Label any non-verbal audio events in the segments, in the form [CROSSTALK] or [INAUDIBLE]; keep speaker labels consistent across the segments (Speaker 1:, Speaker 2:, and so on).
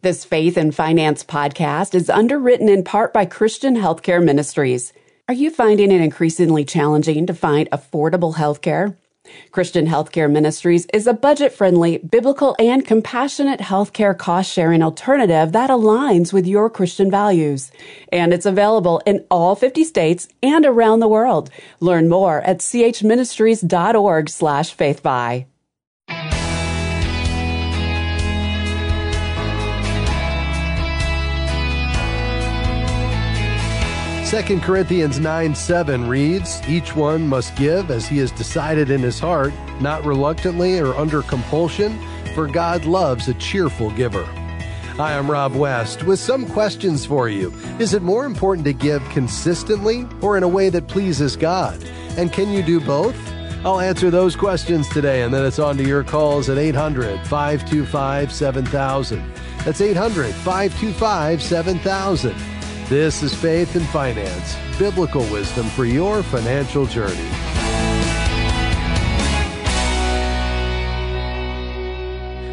Speaker 1: This Faith and Finance podcast is underwritten in part by Christian Healthcare Ministries. Are you finding it increasingly challenging to find affordable healthcare? Christian Healthcare Ministries is a budget friendly, biblical, and compassionate healthcare cost sharing alternative that aligns with your Christian values. And it's available in all 50 states and around the world. Learn more at chministries.org slash faithfi.
Speaker 2: 2 Corinthians 9 7 reads, Each one must give as he has decided in his heart, not reluctantly or under compulsion, for God loves a cheerful giver. Hi, I'm Rob West with some questions for you. Is it more important to give consistently or in a way that pleases God? And can you do both? I'll answer those questions today, and then it's on to your calls at 800 525 7000. That's 800 525 7000. This is Faith and Finance, biblical wisdom for your financial journey.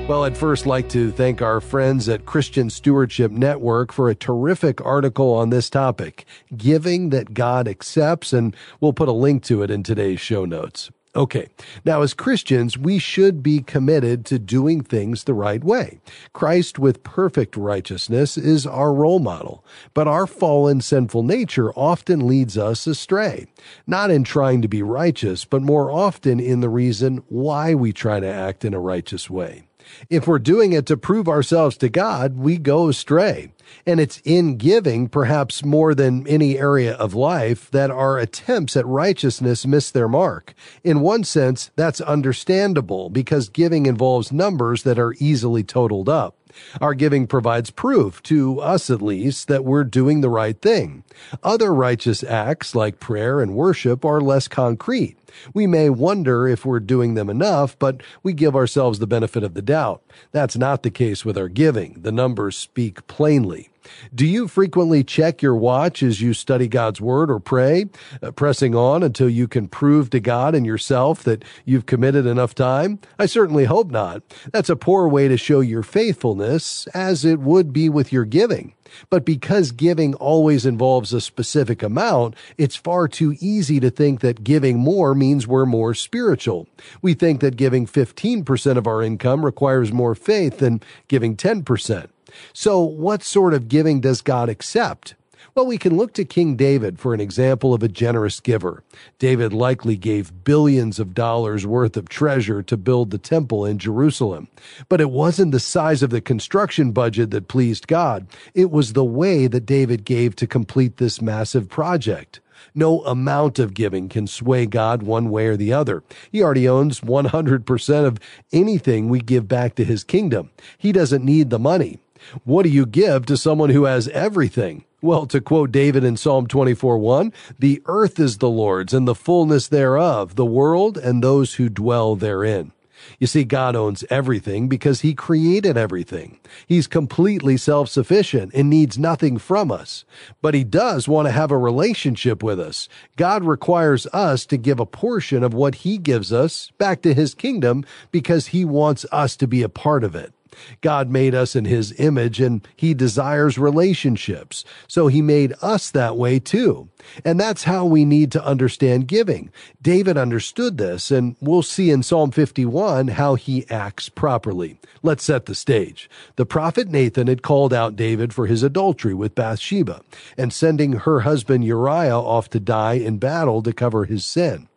Speaker 2: Well, I'd first like to thank our friends at Christian Stewardship Network for a terrific article on this topic, Giving That God Accepts, and we'll put a link to it in today's show notes. Okay. Now, as Christians, we should be committed to doing things the right way. Christ with perfect righteousness is our role model, but our fallen sinful nature often leads us astray. Not in trying to be righteous, but more often in the reason why we try to act in a righteous way. If we're doing it to prove ourselves to God, we go astray. And it's in giving, perhaps more than any area of life, that our attempts at righteousness miss their mark. In one sense, that's understandable because giving involves numbers that are easily totaled up. Our giving provides proof, to us at least, that we're doing the right thing. Other righteous acts, like prayer and worship, are less concrete. We may wonder if we're doing them enough, but we give ourselves the benefit of the doubt. That's not the case with our giving. The numbers speak plainly. Do you frequently check your watch as you study God's Word or pray, uh, pressing on until you can prove to God and yourself that you've committed enough time? I certainly hope not. That's a poor way to show your faithfulness, as it would be with your giving. But because giving always involves a specific amount, it's far too easy to think that giving more means we're more spiritual. We think that giving 15% of our income requires more faith than giving 10%. So, what sort of giving does God accept? Well, we can look to King David for an example of a generous giver. David likely gave billions of dollars worth of treasure to build the temple in Jerusalem. But it wasn't the size of the construction budget that pleased God. It was the way that David gave to complete this massive project. No amount of giving can sway God one way or the other. He already owns 100% of anything we give back to his kingdom. He doesn't need the money. What do you give to someone who has everything? Well, to quote David in Psalm 24 1, the earth is the Lord's and the fullness thereof, the world and those who dwell therein. You see, God owns everything because He created everything. He's completely self-sufficient and needs nothing from us. But He does want to have a relationship with us. God requires us to give a portion of what He gives us back to His kingdom because He wants us to be a part of it. God made us in his image and he desires relationships. So he made us that way too. And that's how we need to understand giving. David understood this and we'll see in Psalm 51 how he acts properly. Let's set the stage. The prophet Nathan had called out David for his adultery with Bathsheba and sending her husband Uriah off to die in battle to cover his sin.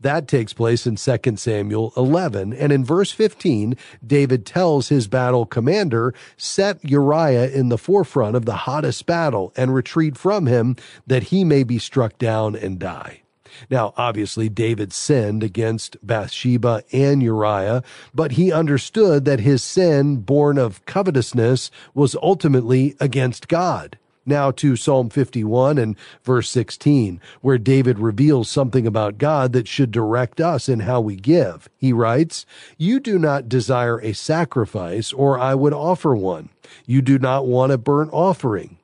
Speaker 2: That takes place in 2 Samuel 11. And in verse 15, David tells his battle commander, set Uriah in the forefront of the hottest battle and retreat from him that he may be struck down and die. Now, obviously, David sinned against Bathsheba and Uriah, but he understood that his sin, born of covetousness, was ultimately against God. Now to Psalm 51 and verse 16, where David reveals something about God that should direct us in how we give. He writes, You do not desire a sacrifice, or I would offer one. You do not want a burnt offering.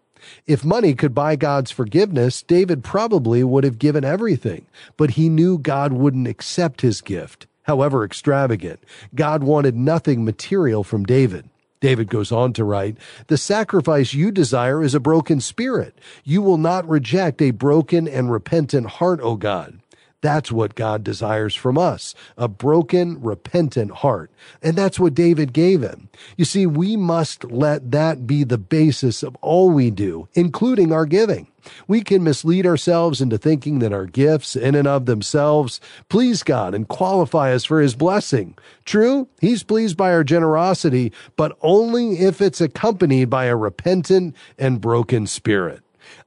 Speaker 2: If money could buy God's forgiveness, David probably would have given everything, but he knew God wouldn't accept his gift, however extravagant. God wanted nothing material from David. David goes on to write, The sacrifice you desire is a broken spirit. You will not reject a broken and repentant heart, O God. That's what God desires from us, a broken, repentant heart. And that's what David gave him. You see, we must let that be the basis of all we do, including our giving. We can mislead ourselves into thinking that our gifts, in and of themselves, please God and qualify us for His blessing. True, He's pleased by our generosity, but only if it's accompanied by a repentant and broken spirit.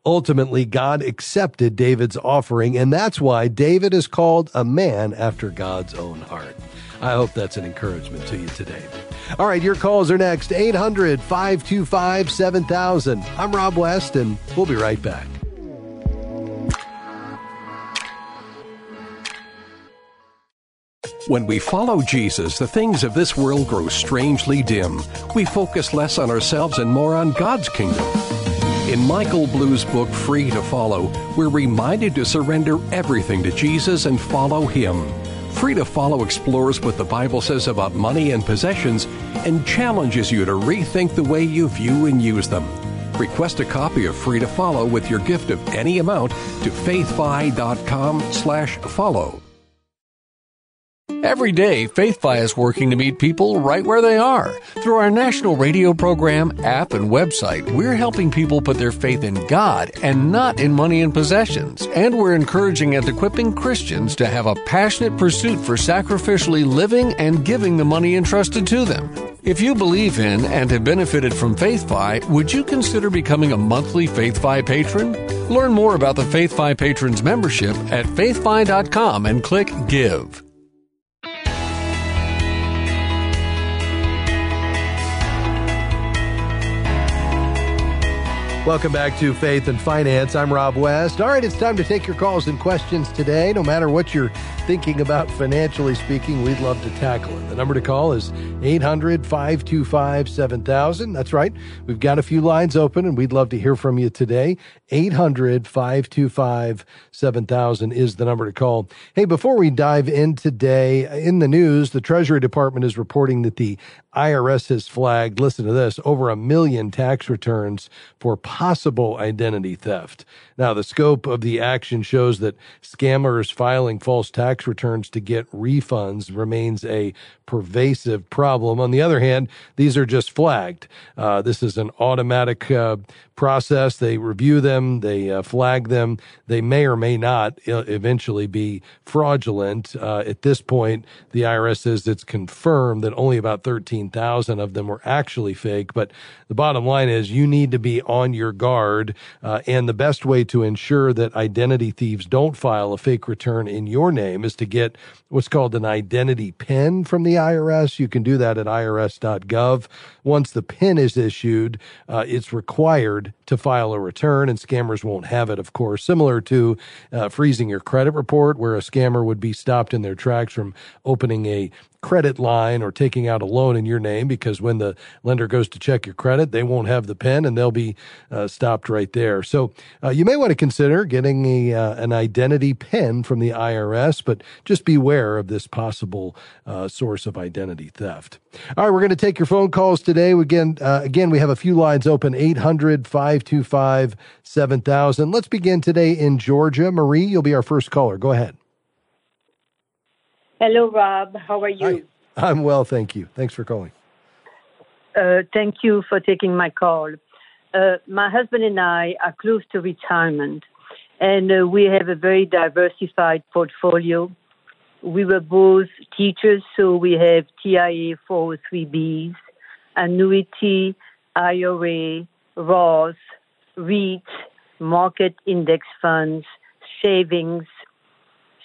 Speaker 2: Ultimately, God accepted David's offering, and that's why David is called a man after God's own heart. I hope that's an encouragement to you today. All right, your calls are next 800 525 7000. I'm Rob West, and we'll be right back.
Speaker 3: When we follow Jesus, the things of this world grow strangely dim. We focus less on ourselves and more on God's kingdom. In Michael Blue's book, Free to Follow, we're reminded to surrender everything to Jesus and follow Him. Free to Follow explores what the Bible says about money and possessions and challenges you to rethink the way you view and use them. Request a copy of Free to Follow with your gift of any amount to faithfi.com slash follow.
Speaker 4: Every day, FaithFi is working to meet people right where they are. Through our national radio program, app, and website, we're helping people put their faith in God and not in money and possessions. And we're encouraging and equipping Christians to have a passionate pursuit for sacrificially living and giving the money entrusted to them. If you believe in and have benefited from FaithFi, would you consider becoming a monthly FaithFi patron? Learn more about the FaithFi Patrons membership at faithfi.com and click Give.
Speaker 2: Welcome back to Faith and Finance. I'm Rob West. All right, it's time to take your calls and questions today. No matter what you're thinking about financially speaking, we'd love to tackle it. The number to call is 800 525 7000. That's right. We've got a few lines open and we'd love to hear from you today. 800 525 7000 is the number to call. Hey, before we dive in today, in the news, the Treasury Department is reporting that the IRS has flagged, listen to this, over a million tax returns for possible identity theft. Now, the scope of the action shows that scammers filing false tax returns to get refunds remains a pervasive problem. On the other hand, these are just flagged. Uh, this is an automatic uh, process. They review them, they uh, flag them. They may or may not eventually be fraudulent. Uh, at this point, the IRS says it's confirmed that only about 13,000 of them were actually fake. But the bottom line is you need to be on your guard. Uh, and the best way to ensure that identity thieves don't file a fake return in your name is to get what's called an identity pin from the IRS. You can do that at irs.gov. Once the pin is issued, uh, it's required to file a return, and scammers won't have it, of course. Similar to uh, freezing your credit report, where a scammer would be stopped in their tracks from opening a credit line or taking out a loan in your name because when the lender goes to check your credit, they won't have the pen and they'll be uh, stopped right there. So uh, you may want to consider getting a, uh, an identity pin from the IRS, but just beware of this possible uh, source of identity theft. All right, we're going to take your phone calls today. Again, uh, again, we have a few lines open 800 525 7000. Let's begin today in Georgia. Marie, you'll be our first caller. Go ahead.
Speaker 5: Hello, Rob. How are you?
Speaker 2: Hi. I'm well, thank you. Thanks for calling.
Speaker 5: Uh, thank you for taking my call. Uh, my husband and I are close to retirement, and uh, we have a very diversified portfolio. We were both teachers, so we have TIAA 403Bs, annuity, IRA, Roth, REIT, market index funds, savings.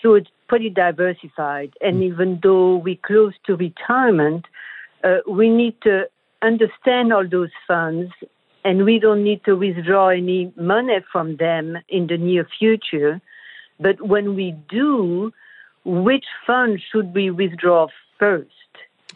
Speaker 5: So it's pretty diversified. And mm. even though we're close to retirement, uh, we need to understand all those funds and we don't need to withdraw any money from them in the near future. But when we do, which fund should we withdraw first?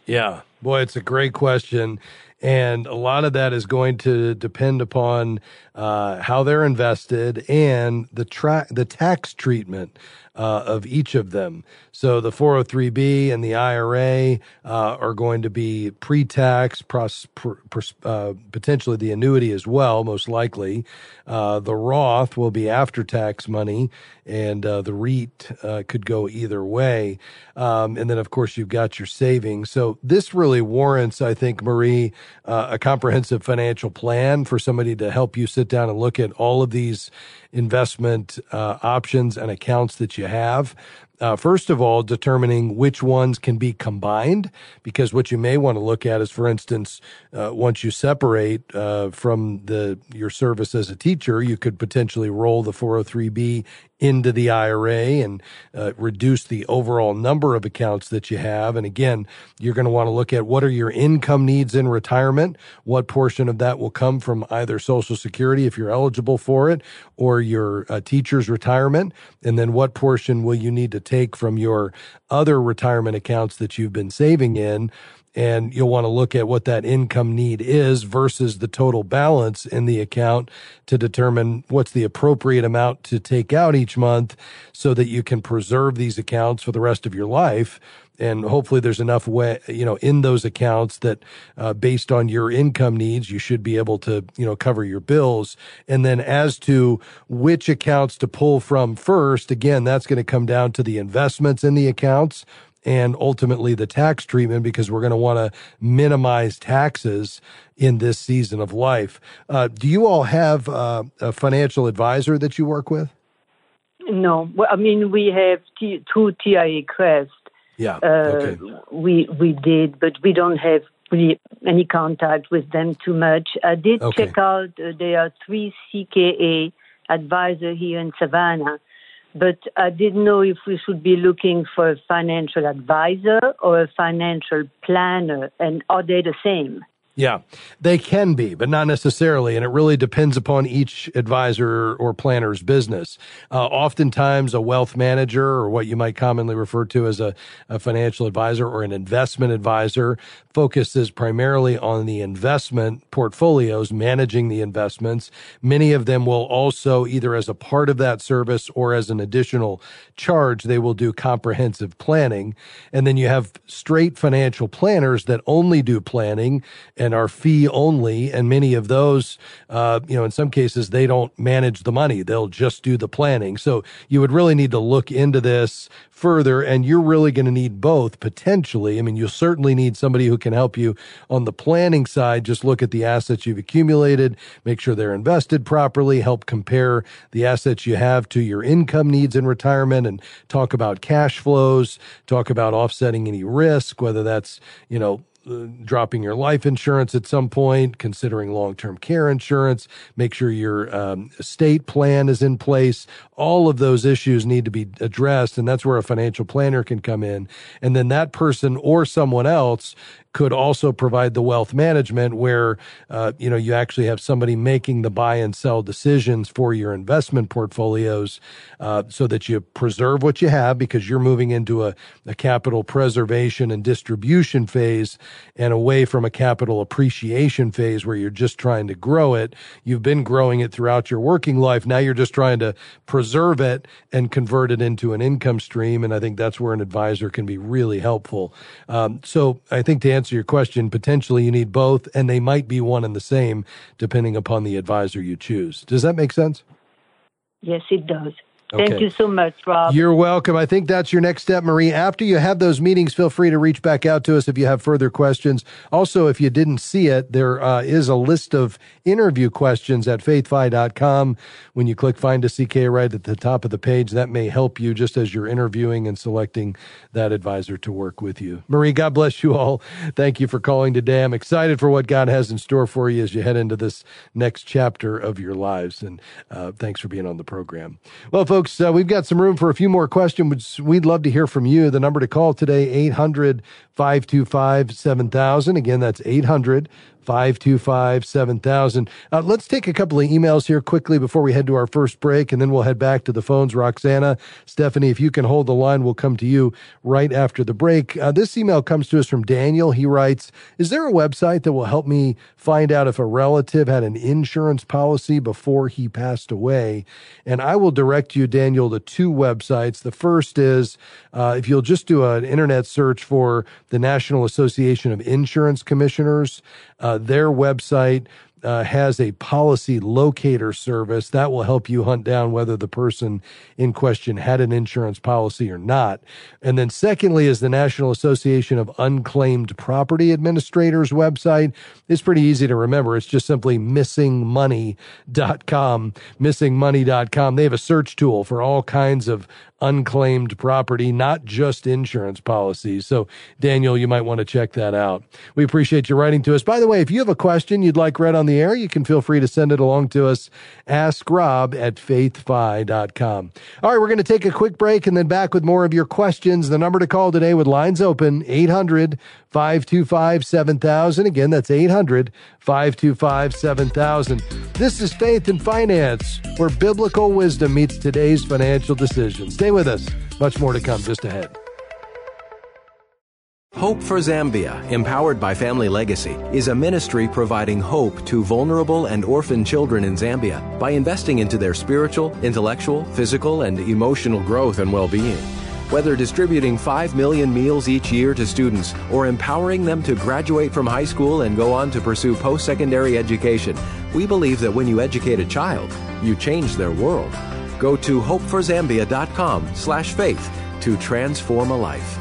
Speaker 2: Yeah, boy, it's a great question and a lot of that is going to depend upon uh, how they're invested and the tra- the tax treatment uh, of each of them. So the 403b and the IRA uh, are going to be pre-tax, pros, pr, pr, uh, potentially the annuity as well, most likely. Uh, the Roth will be after-tax money, and uh, the REIT uh, could go either way. Um, and then, of course, you've got your savings. So this really warrants, I think, Marie, a comprehensive financial plan for somebody to help you sit down and look at all of these investment uh, options and accounts that you have uh, first of all, determining which ones can be combined, because what you may want to look at is, for instance, uh, once you separate uh, from the your service as a teacher, you could potentially roll the 403b into the IRA and uh, reduce the overall number of accounts that you have. And again, you're going to want to look at what are your income needs in retirement, what portion of that will come from either Social Security if you're eligible for it, or your uh, teacher's retirement, and then what portion will you need to take from your other retirement accounts that you've been saving in and you'll want to look at what that income need is versus the total balance in the account to determine what's the appropriate amount to take out each month so that you can preserve these accounts for the rest of your life. And hopefully there's enough way you know in those accounts that uh, based on your income needs you should be able to you know cover your bills. And then as to which accounts to pull from first again that's going to come down to the investments in the accounts and ultimately the tax treatment because we're going to want to minimize taxes in this season of life. Uh, do you all have uh, a financial advisor that you work with?
Speaker 5: No, well, I mean we have t- two TIAA-CREF.
Speaker 2: Yeah, uh, okay.
Speaker 5: We we did, but we don't have really any contact with them too much. I did okay. check out. Uh, there are three CKA advisor here in Savannah but I didn't know if we should be looking for a financial advisor or a financial planner, and are they the same?
Speaker 2: Yeah, they can be, but not necessarily. And it really depends upon each advisor or planner's business. Uh, oftentimes, a wealth manager, or what you might commonly refer to as a, a financial advisor or an investment advisor, focuses primarily on the investment portfolios, managing the investments. Many of them will also, either as a part of that service or as an additional charge, they will do comprehensive planning. And then you have straight financial planners that only do planning and are fee only. And many of those, uh, you know, in some cases, they don't manage the money. They'll just do the planning. So you would really need to look into this further and you're really going to need both potentially. I mean, you'll certainly need somebody who can help you on the planning side. Just look at the assets you've accumulated, make sure they're invested properly, help compare the assets you have to your income needs in retirement and talk about cash flows, talk about offsetting any risk, whether that's, you know, uh, dropping your life insurance at some point, considering long term care insurance, make sure your um, estate plan is in place. All of those issues need to be addressed. And that's where a financial planner can come in. And then that person or someone else could also provide the wealth management where uh, you know you actually have somebody making the buy and sell decisions for your investment portfolios uh, so that you preserve what you have because you're moving into a, a capital preservation and distribution phase and away from a capital appreciation phase where you're just trying to grow it you've been growing it throughout your working life now you're just trying to preserve it and convert it into an income stream and i think that's where an advisor can be really helpful um, so i think to answer your question, potentially you need both, and they might be one and the same depending upon the advisor you choose. Does that make sense?
Speaker 5: Yes, it does. Okay. Thank you so much, Rob.
Speaker 2: You're welcome. I think that's your next step, Marie. After you have those meetings, feel free to reach back out to us if you have further questions. Also, if you didn't see it, there uh, is a list of interview questions at faithfi.com. When you click Find a CK right at the top of the page, that may help you just as you're interviewing and selecting that advisor to work with you. Marie, God bless you all. Thank you for calling today. I'm excited for what God has in store for you as you head into this next chapter of your lives. And uh, thanks for being on the program. Well, folks, folks, uh, we've got some room for a few more questions. We'd love to hear from you. The number to call today, 800 525 7000. Again, that's 800 525 7000. Uh, let's take a couple of emails here quickly before we head to our first break, and then we'll head back to the phones. Roxana, Stephanie, if you can hold the line, we'll come to you right after the break. Uh, this email comes to us from Daniel. He writes Is there a website that will help me find out if a relative had an insurance policy before he passed away? And I will direct you, Daniel, to two websites. The first is uh, if you'll just do an internet search for the National Association of Insurance Commissioners, uh, their website uh, has a policy locator service that will help you hunt down whether the person in question had an insurance policy or not. And then secondly is the National Association of Unclaimed Property Administrators website. It's pretty easy to remember. It's just simply missingmoney.com, missingmoney.com. They have a search tool for all kinds of unclaimed property, not just insurance policies. So, Daniel, you might want to check that out. We appreciate you writing to us. By the way, if you have a question you'd like read on the air, you can feel free to send it along to us. Ask Rob at faithfi.com. All right, we're going to take a quick break and then back with more of your questions. The number to call today with lines open 800 525 7000. Again, that's 800 525 7000. This is Faith and Finance, where biblical wisdom meets today's financial decisions. Stay with us. Much more to come just ahead.
Speaker 6: Hope for Zambia, empowered by Family Legacy, is a ministry providing hope to vulnerable and orphan children in Zambia by investing into their spiritual, intellectual, physical, and emotional growth and well being. Whether distributing 5 million meals each year to students or empowering them to graduate from high school and go on to pursue post secondary education, we believe that when you educate a child, you change their world. Go to hopeforzambia.com slash faith to transform a life.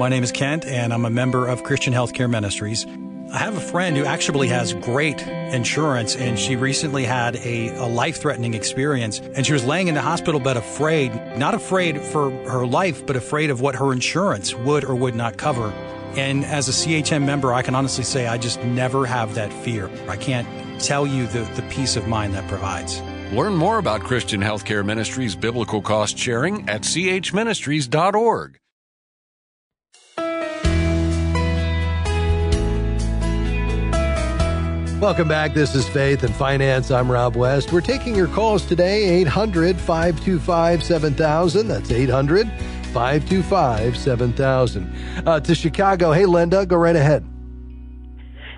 Speaker 7: My name is Kent, and I'm a member of Christian Healthcare Ministries. I have a friend who actually has great insurance, and she recently had a, a life threatening experience. And she was laying in the hospital bed afraid, not afraid for her life, but afraid of what her insurance would or would not cover. And as a CHM member, I can honestly say I just never have that fear. I can't tell you the, the peace of mind that provides.
Speaker 4: Learn more about Christian Healthcare Ministries biblical cost sharing at chministries.org.
Speaker 2: Welcome back. This is Faith and Finance. I'm Rob West. We're taking your calls today 800 525 7000. That's 800 525 7000. Uh, to Chicago. Hey, Linda, go right ahead.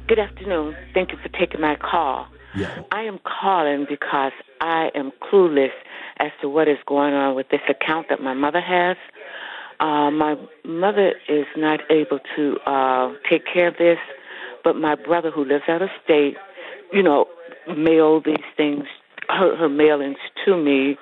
Speaker 8: Good afternoon. Thank you for taking my call.
Speaker 2: Yeah.
Speaker 8: I am calling because I am clueless as to what is going on with this account that my mother has. Uh, my mother is not able to uh, take care of this but my brother, who lives out of state, you know, mailed these things, her, her mailings to me,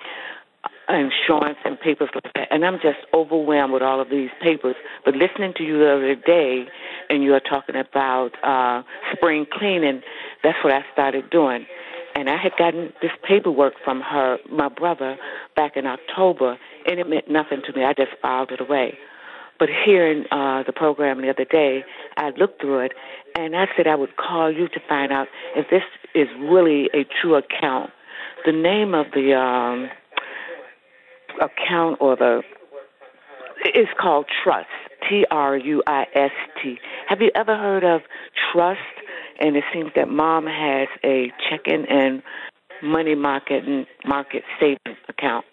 Speaker 8: insurance and papers like that. And I'm just overwhelmed with all of these papers. But listening to you the other day, and you are talking about uh, spring cleaning, that's what I started doing. And I had gotten this paperwork from her, my brother, back in October, and it meant nothing to me. I just filed it away. But hearing uh, the program the other day, I looked through it, and I said I would call you to find out if this is really a true account. The name of the um, account or the is called Trust. T R U I S T. Have you ever heard of Trust? And it seems that mom has a checking and money market and market savings account.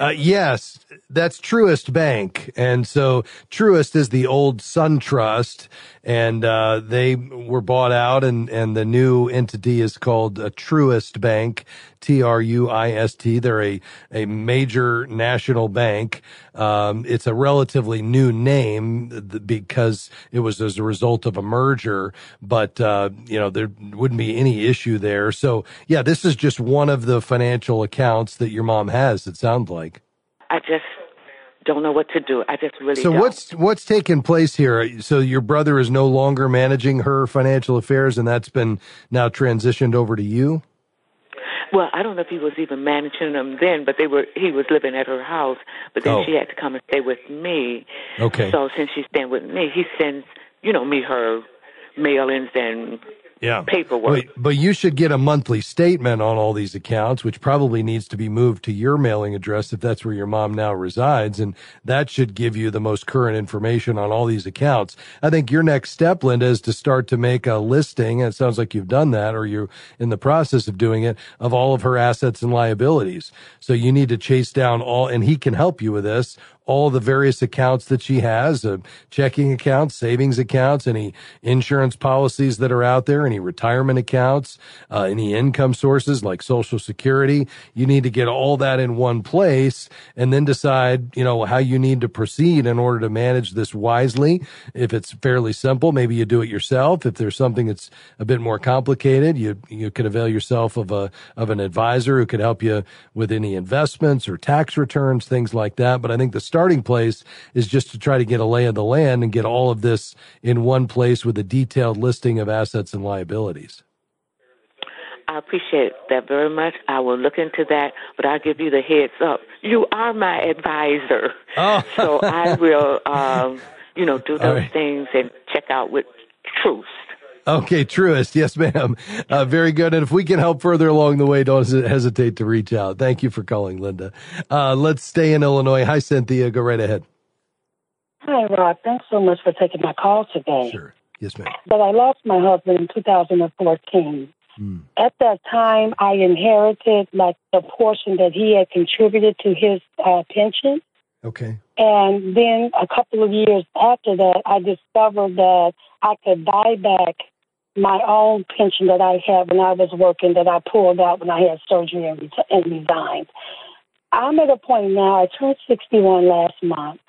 Speaker 2: Uh, yes, that's Truist Bank, and so Truist is the old SunTrust, and uh, they were bought out, and and the new entity is called uh, Truist Bank, T R U I S T. They're a a major national bank. Um, it's a relatively new name because it was as a result of a merger, but uh, you know there wouldn't be any issue there. So yeah, this is just one of the financial accounts that your mom has. It sounds like.
Speaker 8: I just don't know what to do. I just really
Speaker 2: so
Speaker 8: don't.
Speaker 2: what's what's taking place here? So your brother is no longer managing her financial affairs, and that's been now transitioned over to you.
Speaker 8: Well, I don't know if he was even managing them then, but they were. He was living at her house, but then
Speaker 2: Oh.
Speaker 8: she had to come and stay with me.
Speaker 2: Okay.
Speaker 8: So since she's staying with me, he sends you know me her mailings and
Speaker 2: yeah.
Speaker 8: paperwork.
Speaker 2: But, but, you should get a monthly statement on all these accounts, which probably needs to be moved to your mailing address if that's where your mom now resides. And that should give you the most current information on all these accounts. I think your next step, Linda, is to start to make a listing. And it sounds like you've done that or you're in the process of doing it of all of her assets and liabilities. So you need to chase down all, and he can help you with this, all the various accounts that she has, uh, checking accounts, savings accounts, any insurance policies that are out there, any retirement accounts, uh, any income sources like social security. You need to get all that in one place and then decide, you know, how you need to proceed in order to manage this wisely. If it's fairly simple, maybe you do it yourself. If there's something that's a bit more complicated, you, you could avail yourself of a, of an advisor who could help you with any investments or tax returns, things like that. But I think the starting place is just to try to get a lay of the land and get all of this in one place with a detailed listing of assets and liabilities.
Speaker 8: I appreciate that very much. I will look into that, but I'll give you the heads up. You are my advisor. Oh. [LAUGHS] so I will, um, you know, do those right. things and check out with truth.
Speaker 2: Okay, Truist. Yes, ma'am. Uh, very good. And if we can help further along the way, don't hesitate to reach out. Thank you for calling, Linda. Uh, let's stay in Illinois. Hi, Cynthia. Go right ahead.
Speaker 9: Hi, Rob. Thanks so much for taking my call today.
Speaker 2: Sure. Yes, ma'am.
Speaker 9: But I lost my husband in 2014. Mm. At that time, I inherited like the portion that he had contributed to his uh, pension.
Speaker 2: Okay.
Speaker 9: And then a couple of years after that, I discovered that I could buy back my own pension that I had when I was working that I pulled out when I had surgery and, ret- and resigned. I'm at a point now, I turned 61 last month.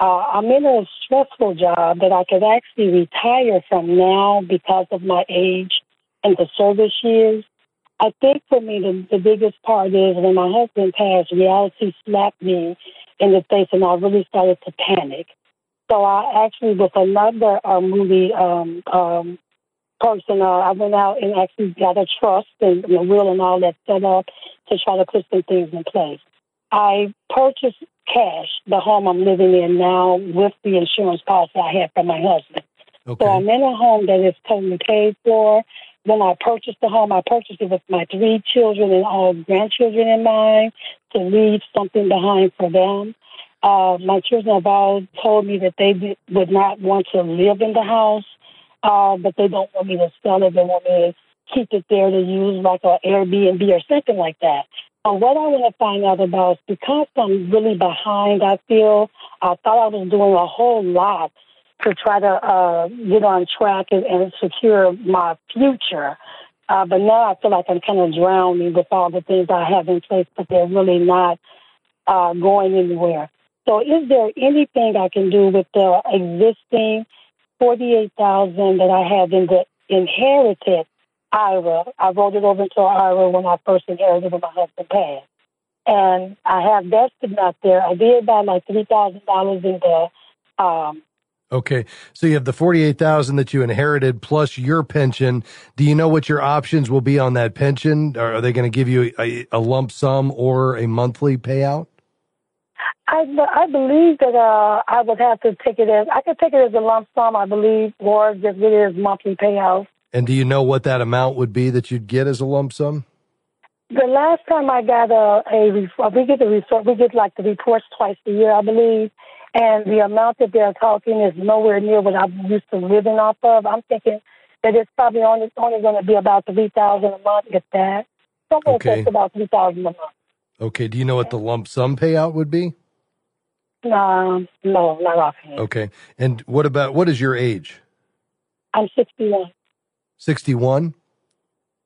Speaker 9: Uh, I'm in a stressful job that I could actually retire from now because of my age and the service years. I think for me, the, the biggest part is when my husband passed, reality slapped me in the face and I really started to panic. So I actually, with another uh, movie um, um, person, uh, I went out and actually got a trust and a will and all that set up to try to put some things in place. I purchased cash the home I'm living in now with the insurance policy I had from my husband. Okay. So I'm in a home that is totally paid for. When I purchased the home, I purchased it with my three children and all grandchildren in mind to leave something behind for them. Uh, my children have all told me that they would not want to live in the house, uh, but they don't want me to sell it. They want me to keep it there to use like an Airbnb or something like that. So what I want to find out about is because I'm really behind, I feel I thought I was doing a whole lot to try to uh, get on track and, and secure my future. Uh, but now I feel like I'm kind of drowning with all the things I have in place, but they're really not uh, going anywhere. So, is there anything I can do with the existing forty-eight thousand that I have in the inherited IRA? I rolled it over into an IRA when I first inherited when my husband passed, and I have that sitting out there. I did buy like three thousand dollars in the. Um,
Speaker 2: okay, so you have the forty-eight thousand that you inherited plus your pension. Do you know what your options will be on that pension? Are they going to give you a, a lump sum or a monthly payout?
Speaker 9: I, I believe that uh, I would have to take it as I could take it as a lump sum, I believe, or just get it as monthly payout.
Speaker 2: And do you know what that amount would be that you'd get as a lump sum?
Speaker 9: The last time I got a, a we get the report, we get like the reports twice a year, I believe, and the amount that they're talking is nowhere near what I'm used to living off of. I'm thinking that it's probably only only going to be about three thousand a month, if that. Somewhere okay. about three thousand a month.
Speaker 2: Okay. Do you know what the lump sum payout would be?
Speaker 9: No, no, not offhand.
Speaker 2: Okay. And what about what is your age?
Speaker 9: I'm 61.
Speaker 2: 61?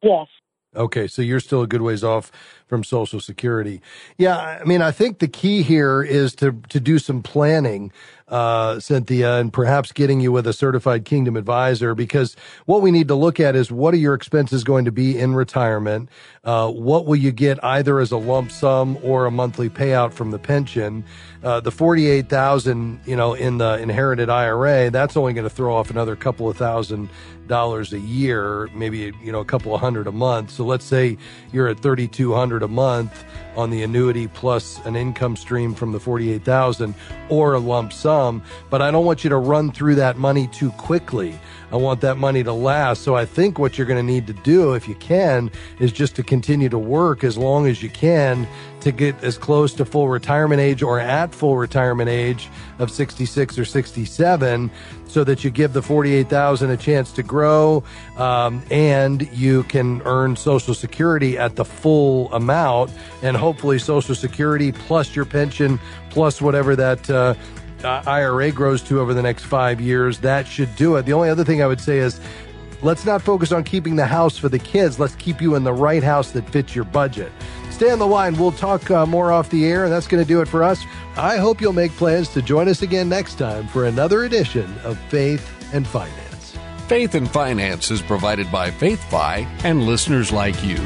Speaker 9: Yes.
Speaker 2: Okay, so you're still a good ways off from Social Security. Yeah, I mean, I think the key here is to to do some planning, uh, Cynthia, and perhaps getting you with a certified Kingdom advisor because what we need to look at is what are your expenses going to be in retirement? Uh, what will you get either as a lump sum or a monthly payout from the pension? Uh, the forty-eight thousand, you know, in the inherited IRA, that's only going to throw off another couple of thousand dollars a year, maybe you know a couple of hundred a month. So let's say you're at thirty two hundred a month on the annuity plus an income stream from the forty eight thousand or a lump sum. But I don't want you to run through that money too quickly. I want that money to last. So I think what you're going to need to do, if you can, is just to continue to work as long as you can to get as close to full retirement age or at full retirement age of 66 or 67 so that you give the 48,000 a chance to grow um, and you can earn social security at the full amount and hopefully social security plus your pension plus whatever that uh, IRA grows to over the next 5 years that should do it. The only other thing I would say is let's not focus on keeping the house for the kids. Let's keep you in the right house that fits your budget stay on the line. We'll talk uh, more off the air, and that's going to do it for us. I hope you'll make plans to join us again next time for another edition of Faith and Finance.
Speaker 4: Faith and Finance is provided by FaithFi and listeners like you.